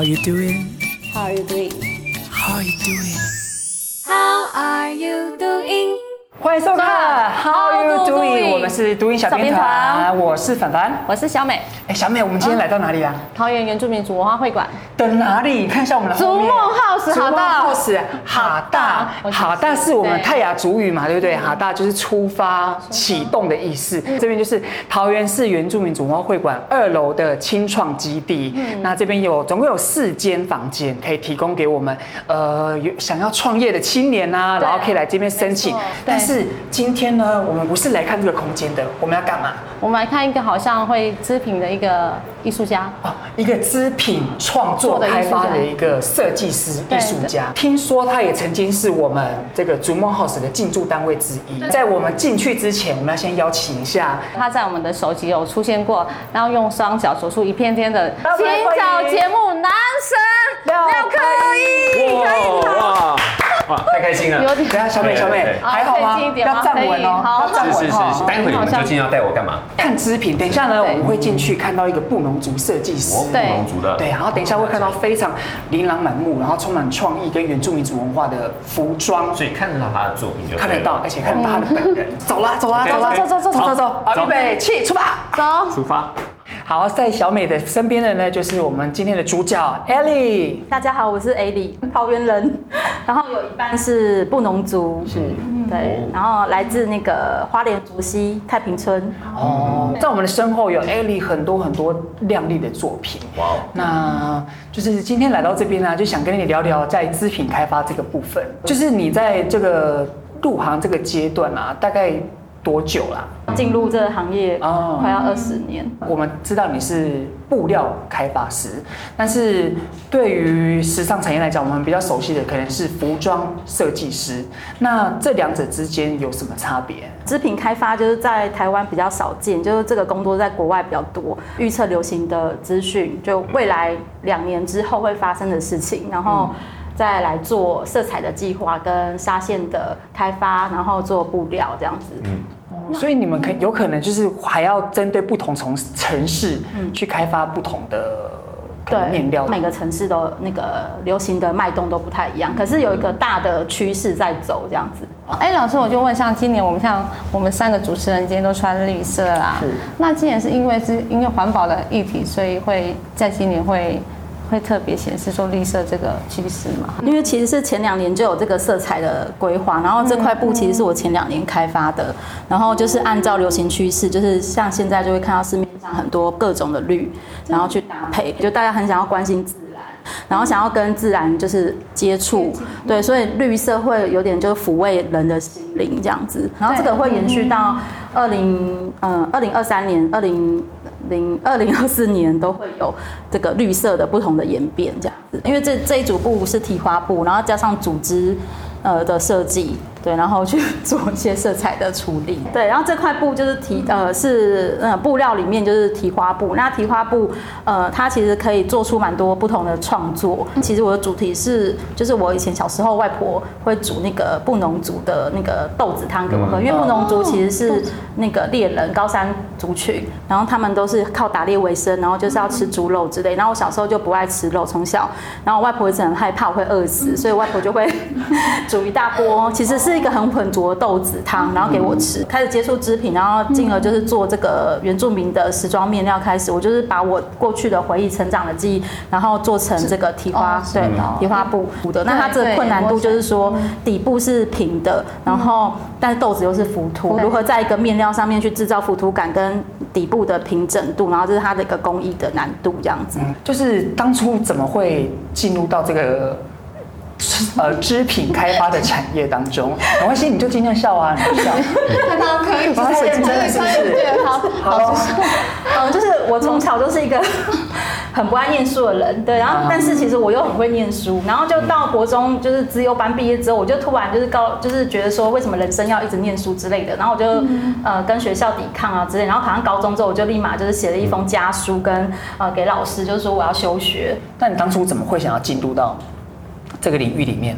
How you doing? How are you doing? How you doing? How are you doing? 欢迎收看 How You Doing，Doing 我们是读音小编团，我是凡凡。我是小美，哎，小美，我们今天来到哪里啊？桃园原住民族文化会馆。的哪里？看一下我们的后面。逐梦 House，逐梦哈大 House，哈大，我哈大是我们对泰雅族语嘛，对不对？哈大就是出发、启动的意思。这边就是桃园市原住民族文化会馆二楼的清创基地。那这边有总共有四间房间，可以提供给我们呃有想要创业的青年啊，然后可以来这边申请。但是今天呢，我们不是来看这个空间的，我们要干嘛？我们来看一个好像会织品的一个艺术家，哦，一个织品创作开发的一个设计师、艺术家，听说他也曾经是我们这个逐梦 House 的进驻单位之一。在我们进去之前，我们要先邀请一下他在我们的首集有出现过，然后用双脚走出一片天的大家清早节目男神廖克一，可以吗？哇哇，太开心了！有点等下小美，小美对还好吗要站稳哦，好要站稳哦。待会你们究竟要带我干嘛？看织品，等一下呢，我对们会进去看到一个布农族设计师。布对农族的，对，然后等一下会看到非常琳琅满目，然后充满创意跟原住民族文化的服装。所以看得到他的作品就看得到，而且看得到他的本人。走啦，走啦，走啦，走走走走走走预备起，出发。走。出发。好，在小美的身边的呢，就是我们今天的主角 Ellie。大家好，我是 Ellie，，桃园人，然后有一半是布农族，是，对，然后来自那个花莲竹溪太平村，哦，在我们的身后有 Ellie 很多很多亮丽的作品。哇哦，那就是今天来到这边呢，就想跟你聊聊在织品开发这个部分。就是你在这个入行这个阶段啊，大概多久啦？进入这个行业哦快要二十年。我们知道你是布料开发师，但是对于时尚产业来讲，我们比较熟悉的可能是服装设计师。那这两者之间有什么差别？织品开发就是在台湾比较少见，就是这个工作在国外比较多，预测流行的资讯，就未来两年之后会发生的事情，然后再来做色彩的计划跟纱线的开发，然后做布料这样子。所以你们可有可能就是还要针对不同从城市去开发不同的面料。每个城市都那个流行的脉动都不太一样，可是有一个大的趋势在走这样子。哎，老师，我就问，像今年我们像我们三个主持人今天都穿绿色啦，那今年是因为是因为环保的议题，所以会在今年会会特别显示说绿色这个趋势嘛？因为其实是前两年就有这个色彩的规划，然后这块布其实是我前两年开发的，然后就是按照流行趋势，就是像现在就会看到市面上很多各种的绿，然后去搭配，就大家很想要关心自然，然后想要跟自然就是接触，对，所以绿色会有点就是抚慰人的心灵这样子，然后这个会延续到二零嗯二零二三年二零。零二零二四年都会有这个绿色的不同的演变，这样子，因为这这一组布是提花布，然后加上组织呃的设计，对，然后去 做一些色彩的处理，对，然后这块布就是提呃是呃布料里面就是提花布，那提花布呃它其实可以做出蛮多不同的创作。其实我的主题是就是我以前小时候外婆会煮那个布农族的那个豆子汤给我喝，因为布农族其实是那个猎人高山族群，然后他们都是靠打猎为生，然后就是要吃猪肉之类。然后我小时候就不爱吃肉，从小，然后我外婆一直很害怕我会饿死，所以外婆就会煮一大锅，其实是一个很浑浊的豆子汤，然后给我吃。开始接触织品，然后进而就是做这个原住民的时装面料。开始我就是把我过去的回忆、成长的记忆，然后做成这个提花，对，提花布的。那它这个困难度就是说，底部是平的，然后但是豆子又是浮凸，如何在一个面料上面去制造浮凸感跟底部的平整度，然后这是它的一个工艺的难度，这样子。就是当初怎么会进入到这个 呃织品开发的产业当中？没关系，你就尽量笑啊，你就笑。看到可以，太认真了是不是对，好，好，嗯，就是我从小就是一个 很不爱念书的人，对，然后但是其实我又很会念书，然后就到国中就是资优班毕业之后，我就突然就是高，就是觉得说为什么人生要一直念书之类的，然后我就呃跟学校抵抗啊之类，然后考上高中之后，我就立马就是写了一封家书跟呃给老师，就是说我要休学。那你当初怎么会想要进入到这个领域里面？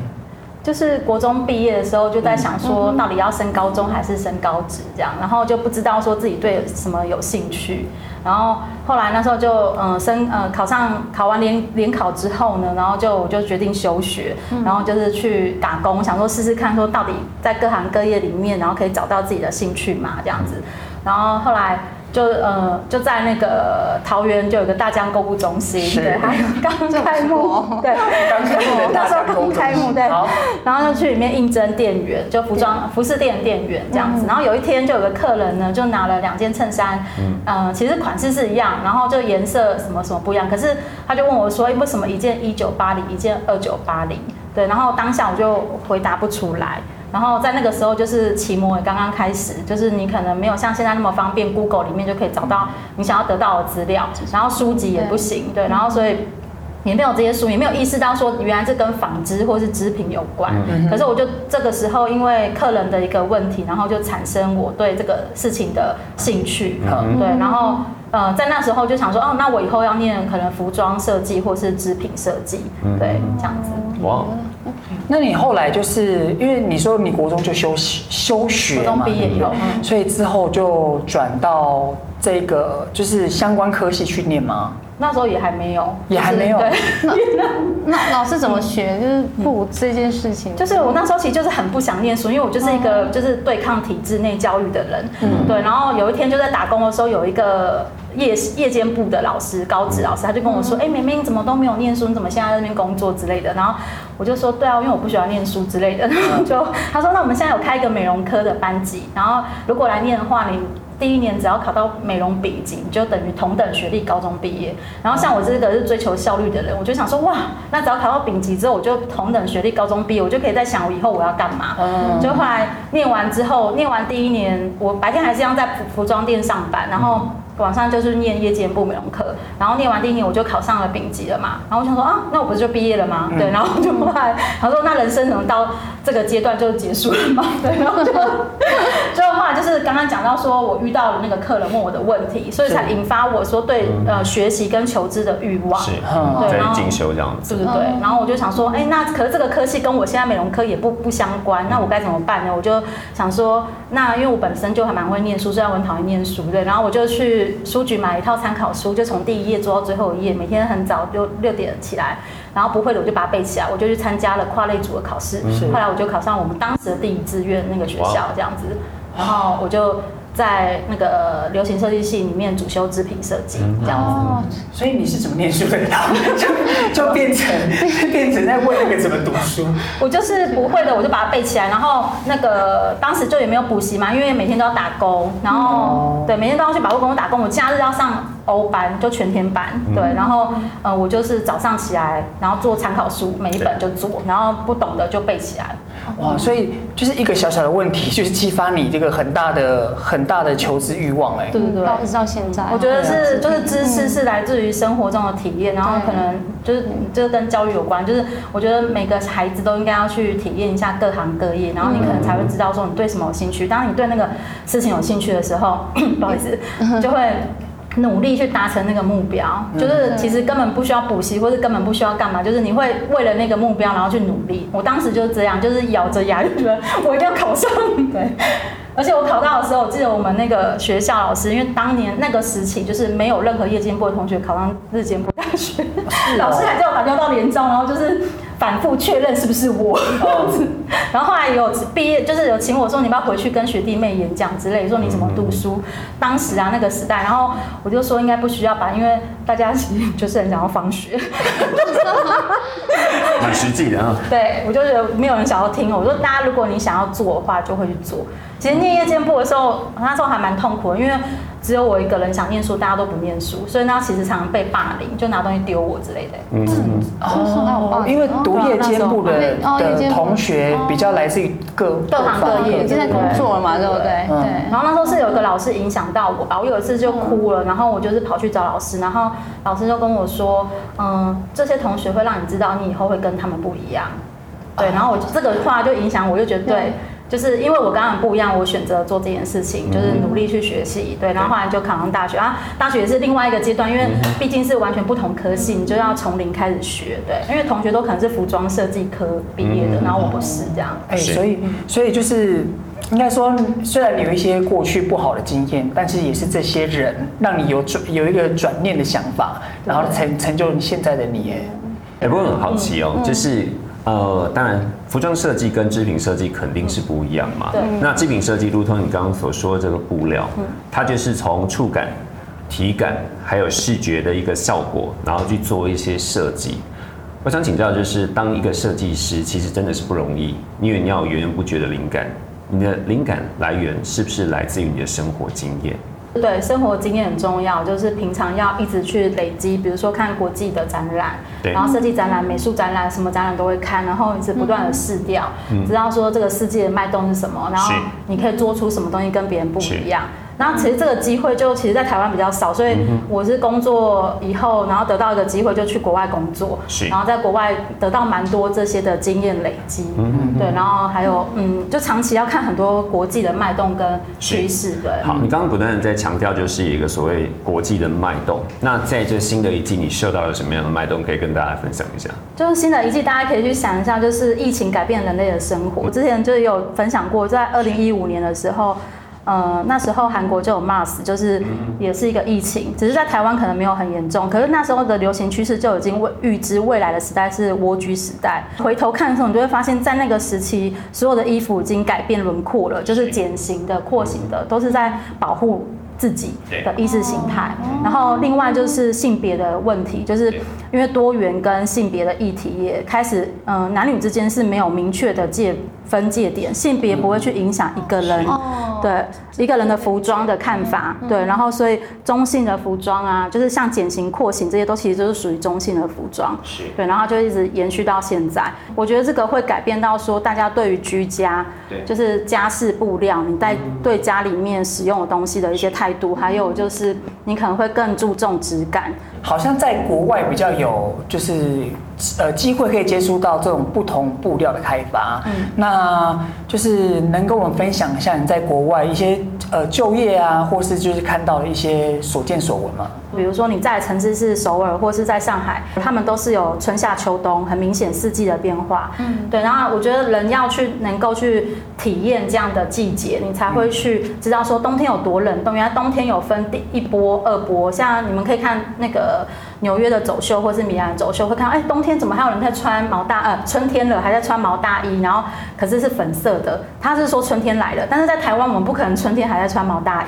就是国中毕业的时候，就在想说，到底要升高中还是升高职这样，然后就不知道说自己对什么有兴趣，然后后来那时候就嗯升呃考上考完联联考之后呢，然后就我就决定休学，然后就是去打工，想说试试看说到底在各行各业里面，然后可以找到自己的兴趣嘛这样子，然后后来。就呃就在那个桃园就有个大江购物中心，对，还有刚开幕，对，刚开幕，那时候刚开幕，对，然后就去里面应征店员，就服装服饰店店员这样子。然后有一天就有个客人呢，就拿了两件衬衫，嗯，其实款式是一样，然后就颜色什么什么不一样，可是他就问我说，为什么一件一九八零，一件二九八零？对，然后当下我就回答不出来。然后在那个时候，就是奇摩也刚刚开始，就是你可能没有像现在那么方便，Google 里面就可以找到你想要得到的资料，然后书籍也不行，对，然后所以也没有这些书，也没有意识到说原来这跟纺织或是织品有关。可是我就这个时候，因为客人的一个问题，然后就产生我对这个事情的兴趣，对，然后呃，在那时候就想说，哦，那我以后要念可能服装设计或是织品设计，对，这样子。哇。那你后来就是因为你说你国中就休休学嘛，国中毕业以后，所以之后就转到这个就是相关科系去念吗？那时候也还没有，也还没有。对，那那老师怎么学？就是不这件事情，就是我那时候其实就是很不想念书，因为我就是一个就是对抗体制内教育的人。嗯，对。然后有一天就在打工的时候，有一个夜夜间部的老师，高职老师，他就跟我说：“哎，明明，你怎么都没有念书？你怎么现在在那边工作之类的？”然后我就说：“对啊，因为我不喜欢念书之类的。”然后就他说：“那我们现在有开一个美容科的班级，然后如果来念的话，你。”第一年只要考到美容丙级，就等于同等学历高中毕业。然后像我这个是追求效率的人，我就想说哇，那只要考到丙级之后，我就同等学历高中毕业，我就可以在想我以后我要干嘛。嗯。就后来念完之后，念完第一年，我白天还是要在服服装店上班，然后。晚上就是念夜间部美容课，然后念完第一年我就考上了丙级了嘛，然后我想说啊，那我不是就毕业了吗？嗯、对，然后就后来他说那人生可能到这个阶段就结束了嘛，对，然后就就后来就是刚刚讲到说我遇到了那个客人问我的问题，所以才引发我说对呃学习跟求知的欲望，是，对，然后进修这样子，对对？对，然后我就想说，哎，那可是这个科系跟我现在美容科也不不相关，那我该怎么办呢？我就想说，那因为我本身就还蛮会念书，虽然我很讨厌念书，对，然后我就去。书局买一套参考书，就从第一页做到最后一页，每天很早就六点起来，然后不会的我就把它背起来，我就去参加了跨类组的考试，是后来我就考上我们当时的第一志愿那个学校这样子，然后我就。在那个流行设计系里面主修织品设计这样子，所以你是怎么念书的？就就变成变成在问那个怎么读书。我就是不会的，我就把它背起来。然后那个当时就也没有补习嘛，因为每天都要打工。然后对，每天都要去百货公司打工。我假日要上欧班，就全天班。对，然后呃，我就是早上起来，然后做参考书，每一本就做，然后不懂的就背起来。哇，所以就是一个小小的问题，就是激发你这个很大的很大的求知欲望哎。对对对，一直到现在。我觉得是，就是知识是来自于生活中的体验，然后可能就是就是跟教育有关，就是我觉得每个孩子都应该要去体验一下各行各业，然后你可能才会知道说你对什么有兴趣。当你对那个事情有兴趣的时候，不好意思，就会。努力去达成那个目标，就是其实根本不需要补习，或是根本不需要干嘛，就是你会为了那个目标然后去努力。我当时就是这样，就是咬着牙就觉得我一定要考上。对，而且我考到的时候，我记得我们那个学校老师，因为当年那个时期就是没有任何夜间部的同学考上日间部大学，老师还叫我打电话到连招，然后就是。反复确认是不是我。这样子，然后后来有毕业，就是有请我说，你不要回去跟学弟妹演讲之类，说你怎么读书。当时啊那个时代，然后我就说应该不需要吧，因为大家其实就是很想要放学，蛮实际的啊。对，我就觉得没有人想要听。我说大家如果你想要做的话，就会去做。其实念夜间部的时候，那时候还蛮痛苦的，因为。只有我一个人想念书，大家都不念书，所以呢，其实常常被霸凌，就拿东西丢我之类的。嗯哦，因为读夜间部的的同学比较来自于各各行各业，已经在工作了嘛，对不对？对。然后那时候是有一个老师影响到我吧，我有一次就哭了，然后我就是跑去找老师，然后老师就跟我说，嗯，这些同学会让你知道你以后会跟他们不一样。对，然后我这个话就影响我，就觉得对。就是因为我跟他们不一样，我选择做这件事情，就是努力去学习，对，然后后来就考上大学。啊，大学也是另外一个阶段，因为毕竟是完全不同科系，你就要从零开始学，对，因为同学都可能是服装设计科毕业的，然后我不是这样，哎，所以所以就是应该说，虽然你有一些过去不好的经验，但是也是这些人让你有转有一个转念的想法，然后成成就你现在的你，哎，哎，不过很好奇哦，就是。呃，当然，服装设计跟织品设计肯定是不一样嘛。对。那织品设计，如同你刚刚所说的这个布料，它就是从触感、体感还有视觉的一个效果，然后去做一些设计。我想请教，就是当一个设计师，其实真的是不容易，因为你要有源源不绝的灵感。你的灵感来源是不是来自于你的生活经验？对，生活经验很重要，就是平常要一直去累积，比如说看国际的展览，对然后设计展览、美术展览，什么展览都会看，然后一直不断的试掉，嗯、知道说这个世界的脉动是什么，然后你可以做出什么东西跟别人不一样。然后其实这个机会就其实，在台湾比较少，所以我是工作以后，然后得到一个机会就去国外工作，是然后在国外得到蛮多这些的经验累积，嗯对，然后还有嗯，就长期要看很多国际的脉动跟趋势，对。好，你刚刚不断的在强调，就是一个所谓国际的脉动。那在这新的一季，你受到了什么样的脉动？可以跟大家分享一下。就是新的一季，大家可以去想一下，就是疫情改变人类的生活。我之前就有分享过，在二零一五年的时候。呃，那时候韩国就有 MARS，就是也是一个疫情，只是在台湾可能没有很严重。可是那时候的流行趋势就已经未预知未来的时代是蜗居时代。回头看的时候，你就会发现，在那个时期，所有的衣服已经改变轮廓了，就是减型的、廓形的，都是在保护自己的意识形态。然后另外就是性别的问题，就是因为多元跟性别的议题也开始，嗯、呃，男女之间是没有明确的界分界点，性别不会去影响一个人。对一个人的服装的看法，对，然后所以中性的服装啊，就是像减型、廓形这些，都其实就是属于中性的服装，是。对，然后就一直延续到现在。我觉得这个会改变到说，大家对于居家，对，就是家饰布料，你在对家里面使用的东西的一些态度，还有就是你可能会更注重质感。好像在国外比较有，就是呃机会可以接触到这种不同布料的开发。嗯，那就是能跟我们分享一下你在国外一些呃就业啊，或是就是看到的一些所见所闻吗？比如说你在的城市是首尔或是在上海，他们都是有春夏秋冬很明显四季的变化。嗯，对。然后我觉得人要去能够去体验这样的季节，你才会去知道说冬天有多冷冬。原来冬天有分第一波、二波，像你们可以看那个。纽约的走秀或是米兰的走秀，会看到，哎，冬天怎么还有人在穿毛大？呃，春天了还在穿毛大衣，然后可是是粉色的。他是说春天来了，但是在台湾我们不可能春天还在穿毛大衣，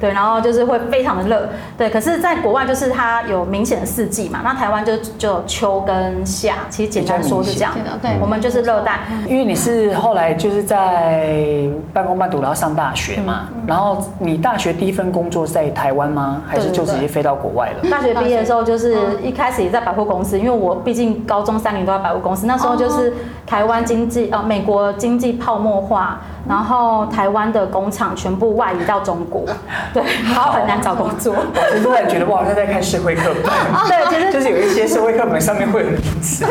对，然后就是会非常的热，对。可是，在国外就是它有明显的四季嘛，那台湾就就秋跟夏，其实简单说是这样的，对，我们就是热带。因为你是后来就是在半工半读，然后上大学嘛，然后你大学第一份工作在台湾吗？还是就直接飞到国外了？大学毕业的时候就是。一开始也在百货公司，因为我毕竟高中三年都在百货公司。那时候就是台湾经济呃，美国经济泡沫化，然后台湾的工厂全部外移到中国，对，然后很难找工作。我突然觉得我好像在看社会课本，对，就是有一些社会课本上面会有名词，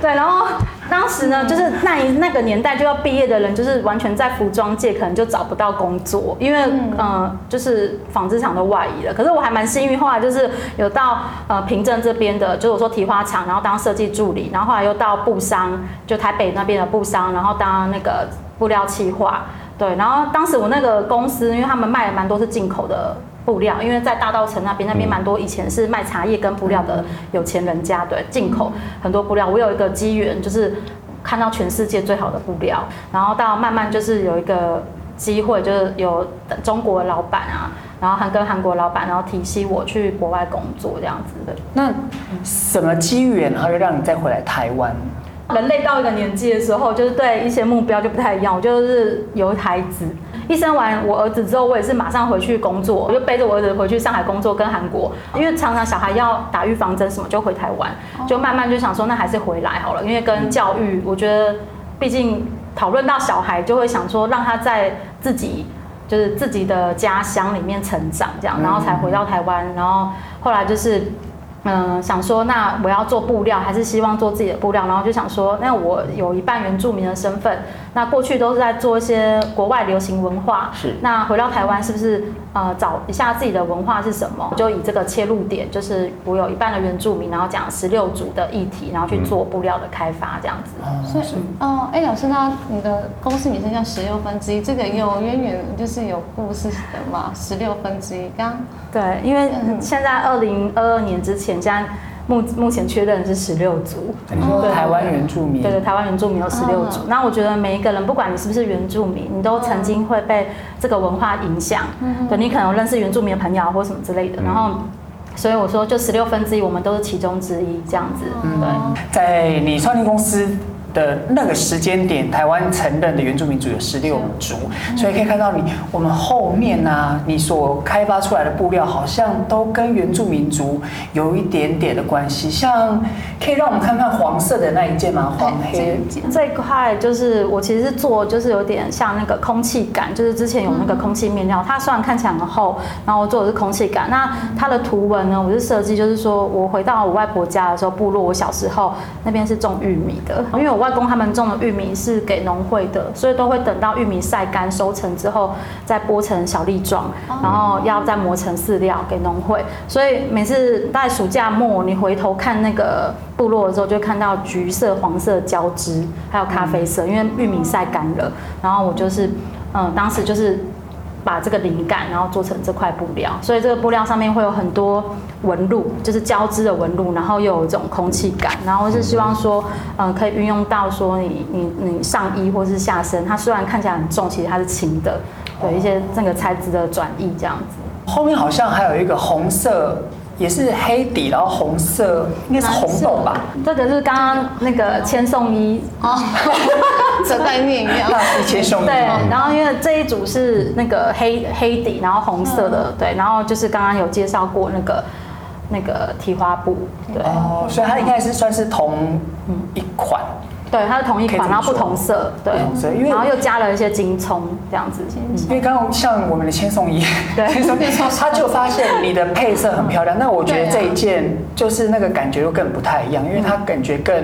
对，然后。当时呢，就是那一那个年代就要毕业的人，就是完全在服装界可能就找不到工作，因为嗯、呃，就是纺织厂都外移了。可是我还蛮幸运，后来就是有到呃平镇这边的，就是我说提花厂，然后当设计助理，然后后来又到布商，就台北那边的布商，然后当那个布料企划。对，然后当时我那个公司，因为他们卖的蛮多是进口的。布料，因为在大稻城那边，那边蛮多以前是卖茶叶跟布料的有钱人家，对，进口很多布料。我有一个机缘，就是看到全世界最好的布料，然后到慢慢就是有一个机会，就是有中国的老板啊，然后还跟韩国老板，然后提携我去国外工作这样子的。那什么机缘，然后又让你再回来台湾？人类到一个年纪的时候，就是对一些目标就不太一样。我就是有孩子。一生完我儿子之后，我也是马上回去工作，我就背着我儿子回去上海工作，跟韩国，因为常常小孩要打预防针什么，就回台湾，就慢慢就想说，那还是回来好了，因为跟教育，我觉得毕竟讨论到小孩，就会想说让他在自己就是自己的家乡里面成长，这样，然后才回到台湾，然后后来就是。嗯，想说那我要做布料，还是希望做自己的布料，然后就想说，那我有一半原住民的身份，那过去都是在做一些国外流行文化，是。那回到台湾是不是呃找一下自己的文化是什么？就以这个切入点，就是我有一半的原住民，然后讲十六族的议题，然后去做布料的开发这样子。嗯、所以，哦，哎，老师，那你的公司名称叫十六分之一，这个有渊源，就是有故事的嘛？十六分之一，刚对，因为现在二零二二年之前，现在。目目前确认是十六族，你说台湾原住民？对对，台湾原住民有十六族。那我觉得每一个人，不管你是不是原住民，你都曾经会被这个文化影响。嗯，对，你可能认识原住民的朋友或什么之类的。然后，所以我说，就十六分之一，我们都是其中之一，这样子。嗯对，在你创立公司的那个时间点，台湾承认的原住民族有十六族，所以可以看到你我们后面呢、啊，你所开发出来的布料好像都跟原住民族有一点点的关系。像可以让我们看看黄色的那一件吗？黄黑这一块就是我其实是做，就是有点像那个空气感，就是之前有那个空气面料，它虽然看起来很厚，然后我做的是空气感。那它的图文呢，我是设计，就是说我回到我外婆家的时候，部落我小时候那边是种玉米的，因为我外。外公他们种的玉米是给农会的，所以都会等到玉米晒干收成之后，再剥成小粒状，然后要再磨成饲料给农会。所以每次在暑假末，你回头看那个部落的时候，就看到橘色、黄色交织，还有咖啡色，因为玉米晒干了。然后我就是，嗯，当时就是。把这个灵感，然后做成这块布料，所以这个布料上面会有很多纹路，就是交织的纹路，然后又有一种空气感，然后是希望说，嗯，可以运用到说你你你上衣或是下身，它虽然看起来很重，其实它是轻的，对一些这个材质的转移这样子。后面好像还有一个红色。也是黑底，然后红色，应该是红豆吧？这个是刚刚那个千颂伊哦，这概念一样。千颂伊。对，然后因为这一组是那个黑黑底，然后红色的，对，然后就是刚刚有介绍过那个那个提花布，对。哦，所以它应该是算是同一款。对，它是同一款，然后不同色，对，然后又加了一些金葱这样子。因为刚刚像我们的千颂伊，对，千颂伊，他就发现你的配色很漂亮。那我觉得这一件就是那个感觉又更不太一样，因为它感觉更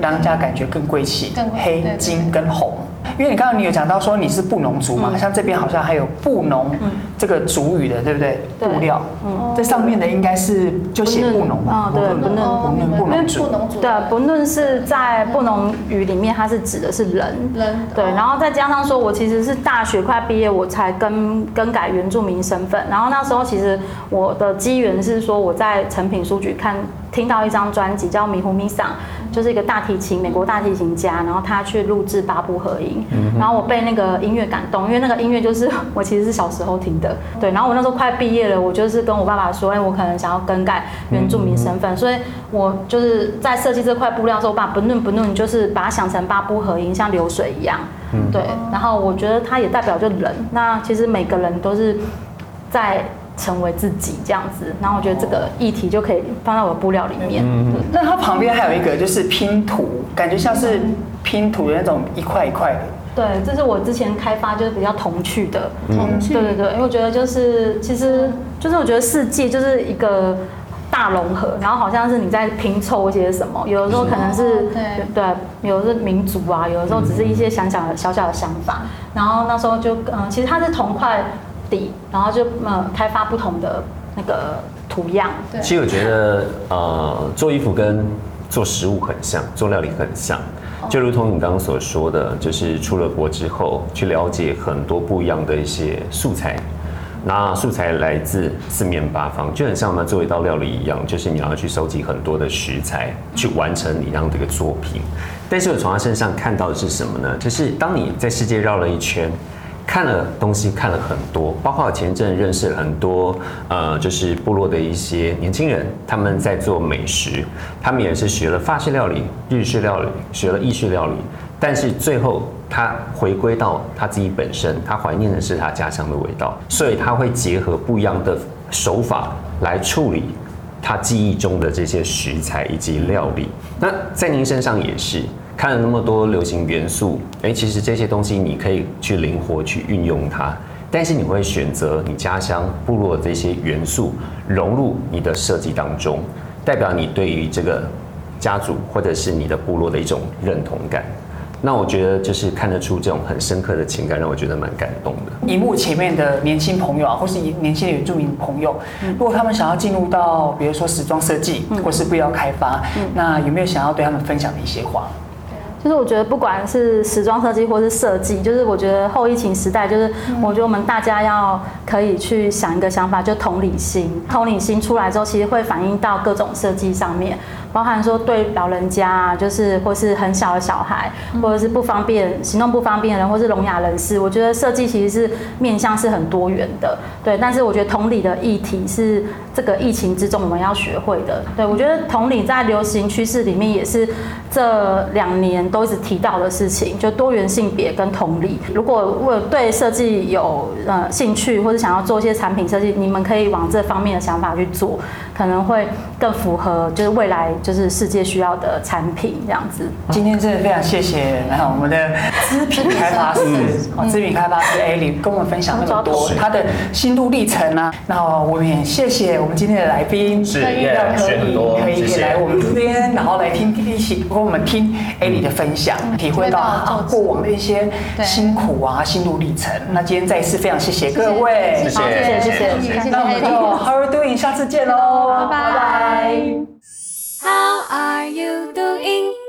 让人家感觉更贵气，黑金跟红。因为你刚刚你有讲到说你是布农族嘛，像这边好像还有布农这个族语的，对不对？布料，嗯，这上面的应该是就写布农嘛，对，布农，布农族，对，布农是在布农语里面，它是指的是人，人，对，然后再加上说我其实是大学快毕业我才更更改原住民身份，然后那时候其实我的机缘是说我在成品书局看。听到一张专辑叫《迷糊迷桑》，就是一个大提琴，美国大提琴家，然后他去录制八部合音，然后我被那个音乐感动，因为那个音乐就是 我其实是小时候听的，对，然后我那时候快毕业了，我就是跟我爸爸说，哎，我可能想要更改原住民身份，所以我就是在设计这块布料的时候，我把不论不论就是把它想成八部合音，像流水一样，对，然后我觉得它也代表就人，那其实每个人都是在。成为自己这样子，然后我觉得这个议题就可以放在我的布料里面。嗯，那它旁边还有一个就是拼图，感觉像是拼图的那种一块一块的。对，这是我之前开发就是比较童趣的。童趣。对对对，因为我觉得就是其实就是我觉得世界就是一个大融合，然后好像是你在拼凑一些什么，有的时候可能是对对，有的是民族啊，有的时候只是一些小小的小小的想法，然后那时候就嗯，其实它是同块。底，然后就呃开发不同的那个图样。对，其实我觉得呃做衣服跟做食物很像，做料理很像，就如同你刚刚所说的，就是出了国之后去了解很多不一样的一些素材，那素材来自四面八方，就很像我们做一道料理一样，就是你要去收集很多的食材，去完成你这样的一个作品。但是我从他身上看到的是什么呢？就是当你在世界绕了一圈。看了东西看了很多，包括我前阵认识了很多，呃，就是部落的一些年轻人，他们在做美食，他们也是学了法式料理、日式料理，学了意式料理，但是最后他回归到他自己本身，他怀念的是他家乡的味道，所以他会结合不一样的手法来处理他记忆中的这些食材以及料理。那在您身上也是。看了那么多流行元素，哎，其实这些东西你可以去灵活去运用它，但是你会选择你家乡部落的这些元素融入你的设计当中，代表你对于这个家族或者是你的部落的一种认同感。那我觉得就是看得出这种很深刻的情感，让我觉得蛮感动的。荧幕前面的年轻朋友啊，或是年轻的原住民朋友，如果他们想要进入到，比如说时装设计，或是布料开发，那有没有想要对他们分享的一些话？就是我觉得不管是时装设计或是设计，就是我觉得后疫情时代，就是我觉得我们大家要可以去想一个想法，就同理心。同理心出来之后，其实会反映到各种设计上面。包含说对老人家啊，就是或是很小的小孩，或者是不方便行动不方便的人，或是聋哑人士，我觉得设计其实是面向是很多元的，对。但是我觉得同理的议题是这个疫情之中我们要学会的，对。我觉得同理在流行趋势里面也是这两年都一直提到的事情，就多元性别跟同理。如果我对设计有呃兴趣，或者想要做一些产品设计，你们可以往这方面的想法去做，可能会更符合就是未来。就是世界需要的产品这样子。今天真的非常谢谢，然后我们的织品开发师，织品开发师 Ali 跟我们分享那么多他的心路历程啊。那我们也谢谢我们今天的来宾，是可以可以来我们这边，然后来听一起跟我们听 Ali 的分享，体会到过往的一些辛苦啊心路历程。那今天再一次非常谢谢各位，谢谢谢谢谢谢。那我们就 How are doing？下次见喽，拜拜 how are you doing